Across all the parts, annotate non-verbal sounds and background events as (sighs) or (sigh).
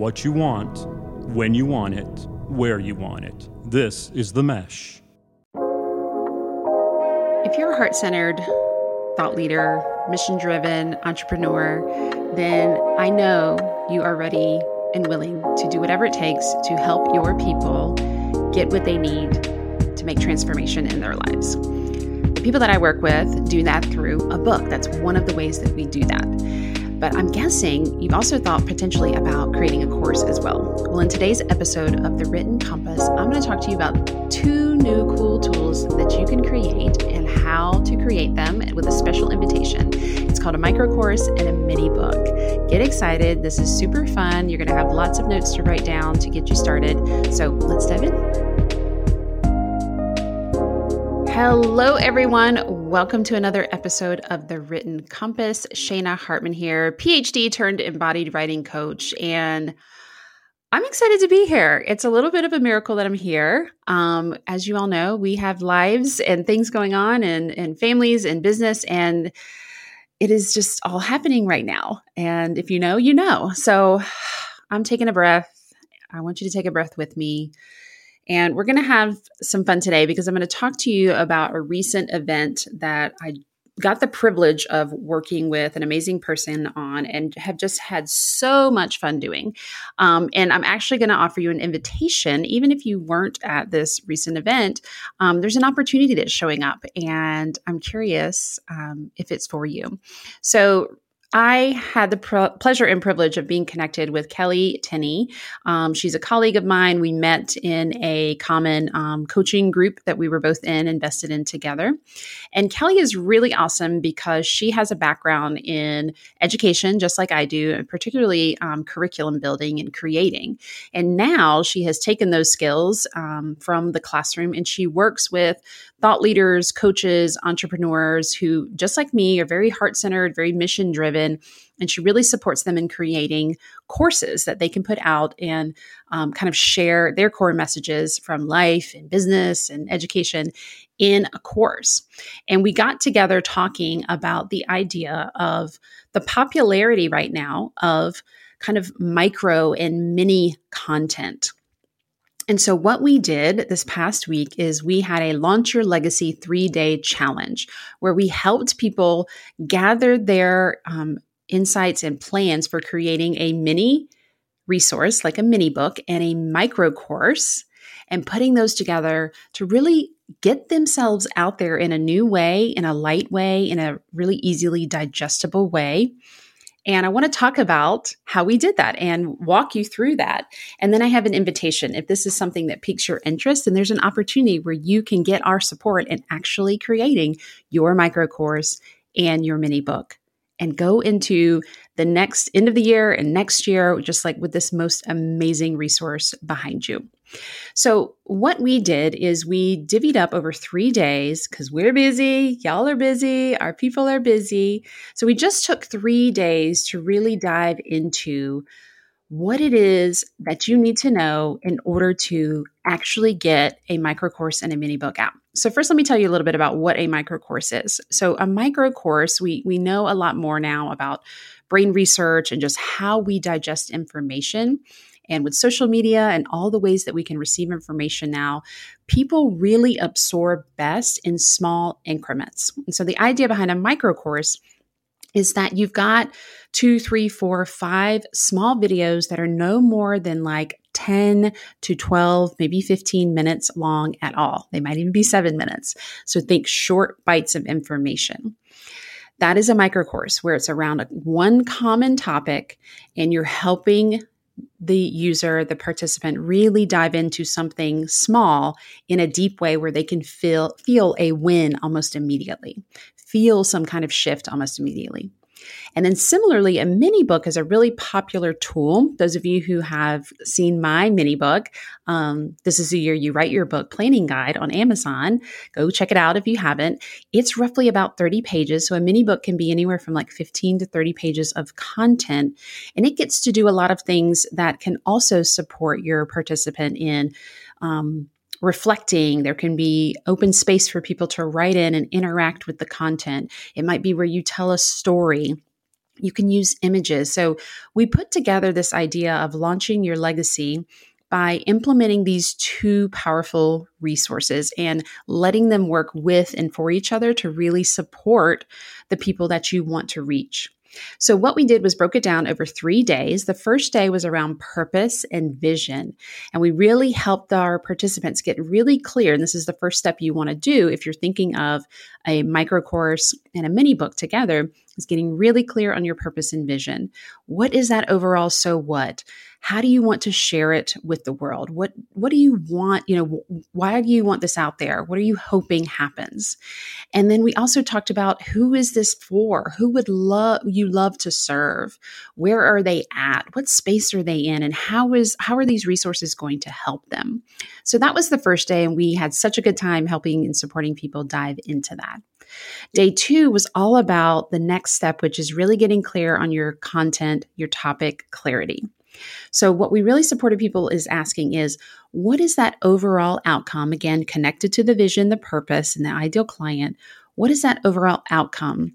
what you want, when you want it, where you want it. This is The Mesh. If you're a heart centered thought leader, mission driven entrepreneur, then I know you are ready and willing to do whatever it takes to help your people get what they need to make transformation in their lives. The people that I work with do that through a book. That's one of the ways that we do that. But I'm guessing you've also thought potentially about creating a course as well. Well, in today's episode of The Written Compass, I'm going to talk to you about two new cool tools that you can create and how to create them with a special invitation. It's called a micro course and a mini book. Get excited. This is super fun. You're going to have lots of notes to write down to get you started. So let's dive in. Hello, everyone. Welcome to another episode of The Written Compass. Shana Hartman here, PhD turned embodied writing coach. And I'm excited to be here. It's a little bit of a miracle that I'm here. Um, as you all know, we have lives and things going on and, and families and business, and it is just all happening right now. And if you know, you know. So (sighs) I'm taking a breath. I want you to take a breath with me. And we're going to have some fun today because I'm going to talk to you about a recent event that I got the privilege of working with an amazing person on and have just had so much fun doing. Um, and I'm actually going to offer you an invitation, even if you weren't at this recent event. Um, there's an opportunity that's showing up, and I'm curious um, if it's for you. So, I had the pleasure and privilege of being connected with Kelly Tenney. Um, she's a colleague of mine. We met in a common um, coaching group that we were both in, and invested in together. And Kelly is really awesome because she has a background in education, just like I do, and particularly um, curriculum building and creating. And now she has taken those skills um, from the classroom and she works with thought leaders, coaches, entrepreneurs who, just like me, are very heart centered, very mission driven. And she really supports them in creating courses that they can put out and um, kind of share their core messages from life and business and education in a course. And we got together talking about the idea of the popularity right now of kind of micro and mini content. And so, what we did this past week is we had a Launch Your Legacy three day challenge where we helped people gather their um, insights and plans for creating a mini resource, like a mini book, and a micro course, and putting those together to really get themselves out there in a new way, in a light way, in a really easily digestible way and I want to talk about how we did that and walk you through that. And then I have an invitation. If this is something that piques your interest, then there's an opportunity where you can get our support in actually creating your micro course and your mini book and go into the next end of the year and next year, just like with this most amazing resource behind you. So, what we did is we divvied up over three days because we're busy, y'all are busy, our people are busy. So, we just took three days to really dive into what it is that you need to know in order to actually get a micro course and a mini book out. So first let me tell you a little bit about what a micro course is. So a micro course, we we know a lot more now about brain research and just how we digest information. And with social media and all the ways that we can receive information now, people really absorb best in small increments. And so the idea behind a micro course is that you've got two, three, four, five small videos that are no more than like 10 to 12, maybe 15 minutes long at all. They might even be seven minutes. So think short bites of information. That is a micro course where it's around one common topic and you're helping the user, the participant really dive into something small in a deep way where they can feel feel a win almost immediately, feel some kind of shift almost immediately. And then similarly, a mini book is a really popular tool. Those of you who have seen my mini book, um, this is the year you write your book planning guide on Amazon. Go check it out if you haven't. It's roughly about 30 pages. So a mini book can be anywhere from like 15 to 30 pages of content. And it gets to do a lot of things that can also support your participant in. Um, reflecting. There can be open space for people to write in and interact with the content. It might be where you tell a story You can use images. So we put together this idea of launching your legacy by implementing these two powerful resources and letting them work with and for each other to really support the people that you want to reach. So, what we did was broke it down over three days. The first day was around purpose and vision. And we really helped our participants get really clear. And this is the first step you want to do if you're thinking of a micro course and a mini book together, is getting really clear on your purpose and vision. What is that overall so what? how do you want to share it with the world? What what do you want you know why do you want this out there? What are you hoping happens? And then we also talked about who is this for? Who would love you love to serve? Where are they at? What space are they in? And how is how are these resources going to help them? So that was the first day and we had such a good time helping and supporting people dive into that Day two was all about the next step, which is really getting clear on your content, your topic clarity. So, what we really supported people is asking is what is that overall outcome? Again, connected to the vision, the purpose, and the ideal client. What is that overall outcome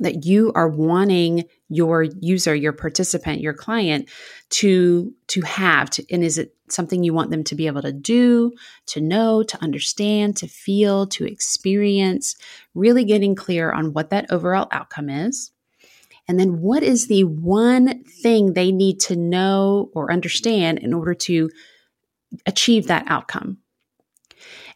that you are wanting your user, your participant, your client to to have? To, and is it something you want them to be able to do, to know, to understand, to feel, to experience? Really getting clear on what that overall outcome is. And then what is the one thing they need to know or understand in order to achieve that outcome?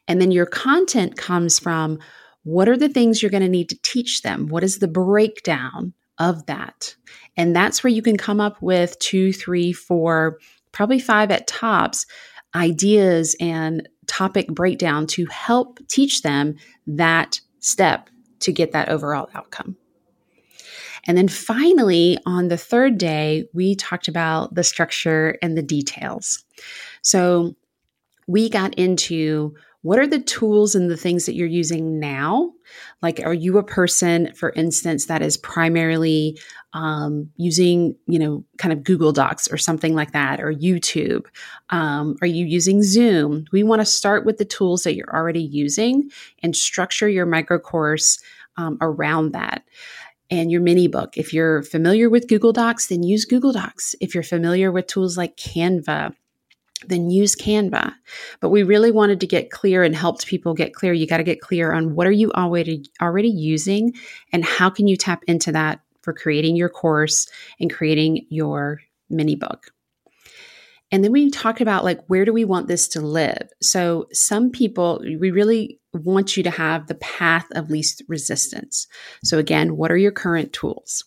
And then your content comes from what are the things you're going to need to teach them? What is the breakdown of that? And that's where you can come up with two, three, four, probably five at tops ideas and topic breakdown to help teach them that step to get that overall outcome. And then finally, on the third day, we talked about the structure and the details. So we got into what are the tools and the things that you're using now? Like, are you a person, for instance, that is primarily um, using, you know, kind of Google Docs or something like that, or YouTube? Um, are you using Zoom? We want to start with the tools that you're already using and structure your micro course um, around that and your mini book. If you're familiar with Google Docs, then use Google Docs. If you're familiar with tools like Canva, then use Canva. But we really wanted to get clear and helped people get clear. You got to get clear on what are you already already using and how can you tap into that for creating your course and creating your mini book. And then we talked about like, where do we want this to live? So, some people, we really want you to have the path of least resistance. So, again, what are your current tools?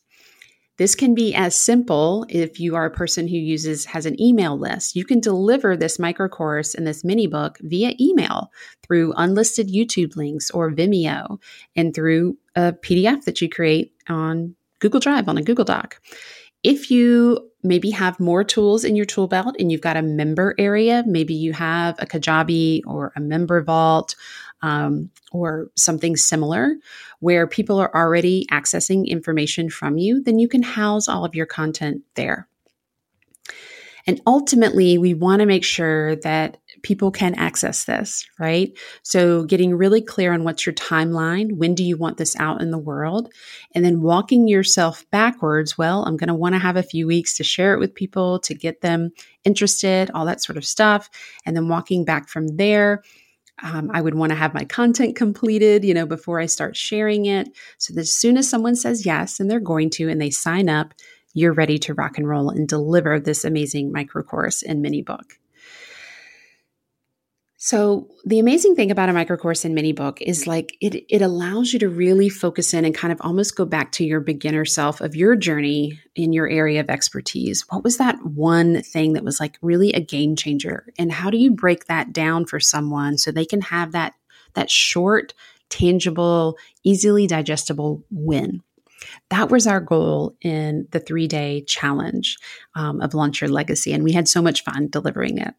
This can be as simple if you are a person who uses has an email list. You can deliver this micro course and this mini book via email through unlisted YouTube links or Vimeo and through a PDF that you create on Google Drive on a Google Doc. If you maybe have more tools in your tool belt and you've got a member area, maybe you have a Kajabi or a MemberVault um, or something similar where people are already accessing information from you, then you can house all of your content there. And ultimately, we want to make sure that people can access this, right? So getting really clear on what's your timeline. When do you want this out in the world? And then walking yourself backwards. Well, I'm going to want to have a few weeks to share it with people, to get them interested, all that sort of stuff. And then walking back from there. Um, I would want to have my content completed, you know, before I start sharing it. So that as soon as someone says yes, and they're going to, and they sign up, you're ready to rock and roll and deliver this amazing micro course and mini book. So the amazing thing about a micro course and mini book is like it it allows you to really focus in and kind of almost go back to your beginner self of your journey in your area of expertise. What was that one thing that was like really a game changer and how do you break that down for someone so they can have that that short, tangible, easily digestible win? That was our goal in the three day challenge um, of Launch Your Legacy. And we had so much fun delivering it.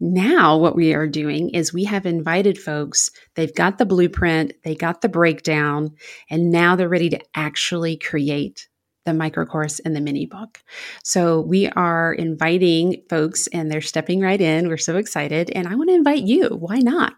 Now, what we are doing is we have invited folks, they've got the blueprint, they got the breakdown, and now they're ready to actually create the micro course and the mini book. So we are inviting folks and they're stepping right in. We're so excited. And I want to invite you, why not,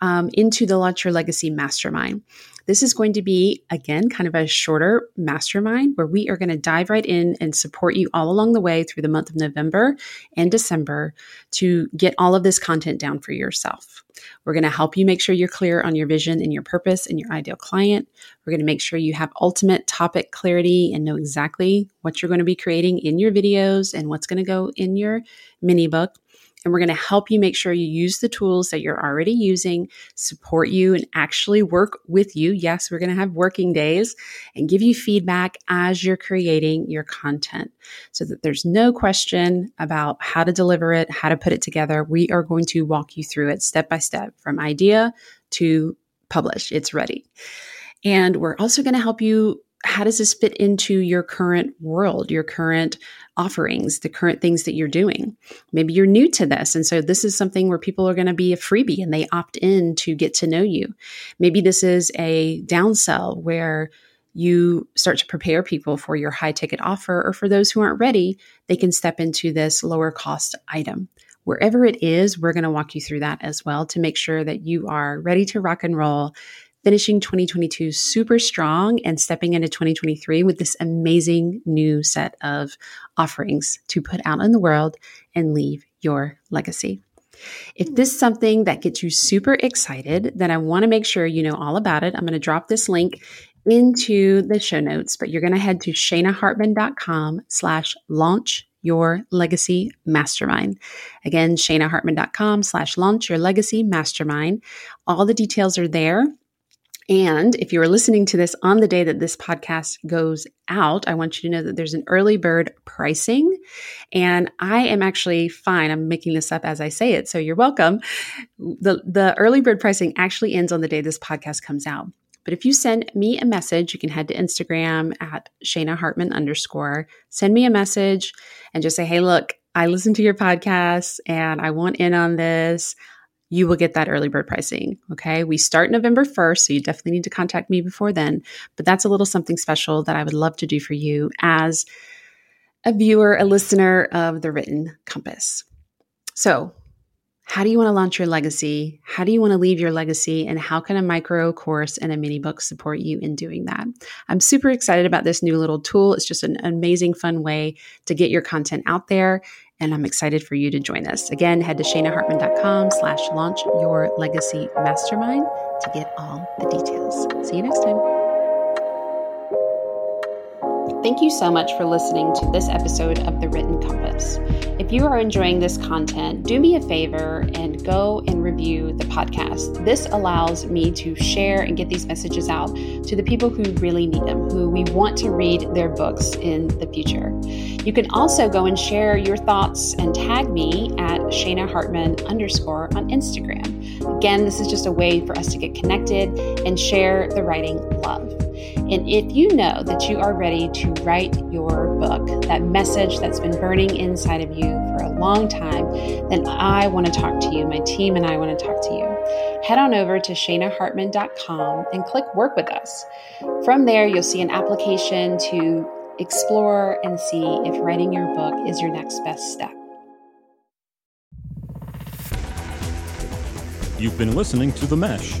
um, into the Launch Your Legacy Mastermind. This is going to be, again, kind of a shorter mastermind where we are going to dive right in and support you all along the way through the month of November and December to get all of this content down for yourself. We're going to help you make sure you're clear on your vision and your purpose and your ideal client. We're going to make sure you have ultimate topic clarity and know exactly what you're going to be creating in your videos and what's going to go in your mini book and we're going to help you make sure you use the tools that you're already using, support you, and actually work with you. Yes, we're going to have working days and give you feedback as you're creating your content so that there's no question about how to deliver it, how to put it together. We are going to walk you through it step by step from idea to publish. It's ready. And we're also going to help you how does this fit into your current world, your current offerings, the current things that you're doing? Maybe you're new to this. And so this is something where people are going to be a freebie and they opt in to get to know you. Maybe this is a downsell where you start to prepare people for your high ticket offer, or for those who aren't ready, they can step into this lower cost item. Wherever it is, we're going to walk you through that as well to make sure that you are ready to rock and roll finishing 2022 super strong and stepping into 2023 with this amazing new set of offerings to put out in the world and leave your legacy. If this is something that gets you super excited, then I want to make sure you know all about it. I'm going to drop this link into the show notes, but you're going to head to shanahartman.com slash launch your legacy mastermind. Again, shanahartman.com slash launch your legacy mastermind. All the details are there. And if you are listening to this on the day that this podcast goes out, I want you to know that there's an early bird pricing. And I am actually fine. I'm making this up as I say it. So you're welcome. The, the early bird pricing actually ends on the day this podcast comes out. But if you send me a message, you can head to Instagram at Shana Hartman underscore, send me a message and just say, hey, look, I listened to your podcast and I want in on this you will get that early bird pricing. Okay. We start November 1st, so you definitely need to contact me before then. But that's a little something special that I would love to do for you as a viewer, a listener of the Written Compass. So, how do you want to launch your legacy? How do you want to leave your legacy? And how can a micro course and a mini book support you in doing that? I'm super excited about this new little tool. It's just an amazing, fun way to get your content out there and I'm excited for you to join us. Again, head to shanahartman.com slash launch your legacy mastermind to get all the details. See you next time. Thank you so much for listening to this episode of The Written Compass. You are enjoying this content, do me a favor and go and review the podcast. This allows me to share and get these messages out to the people who really need them, who we want to read their books in the future. You can also go and share your thoughts and tag me at Shana Hartman underscore on Instagram. Again, this is just a way for us to get connected and share the writing love. And if you know that you are ready to write your book, that message that's been burning inside of you for a long time, then I want to talk to you. My team and I want to talk to you. Head on over to shanahartman.com and click work with us. From there, you'll see an application to explore and see if writing your book is your next best step. You've been listening to The Mesh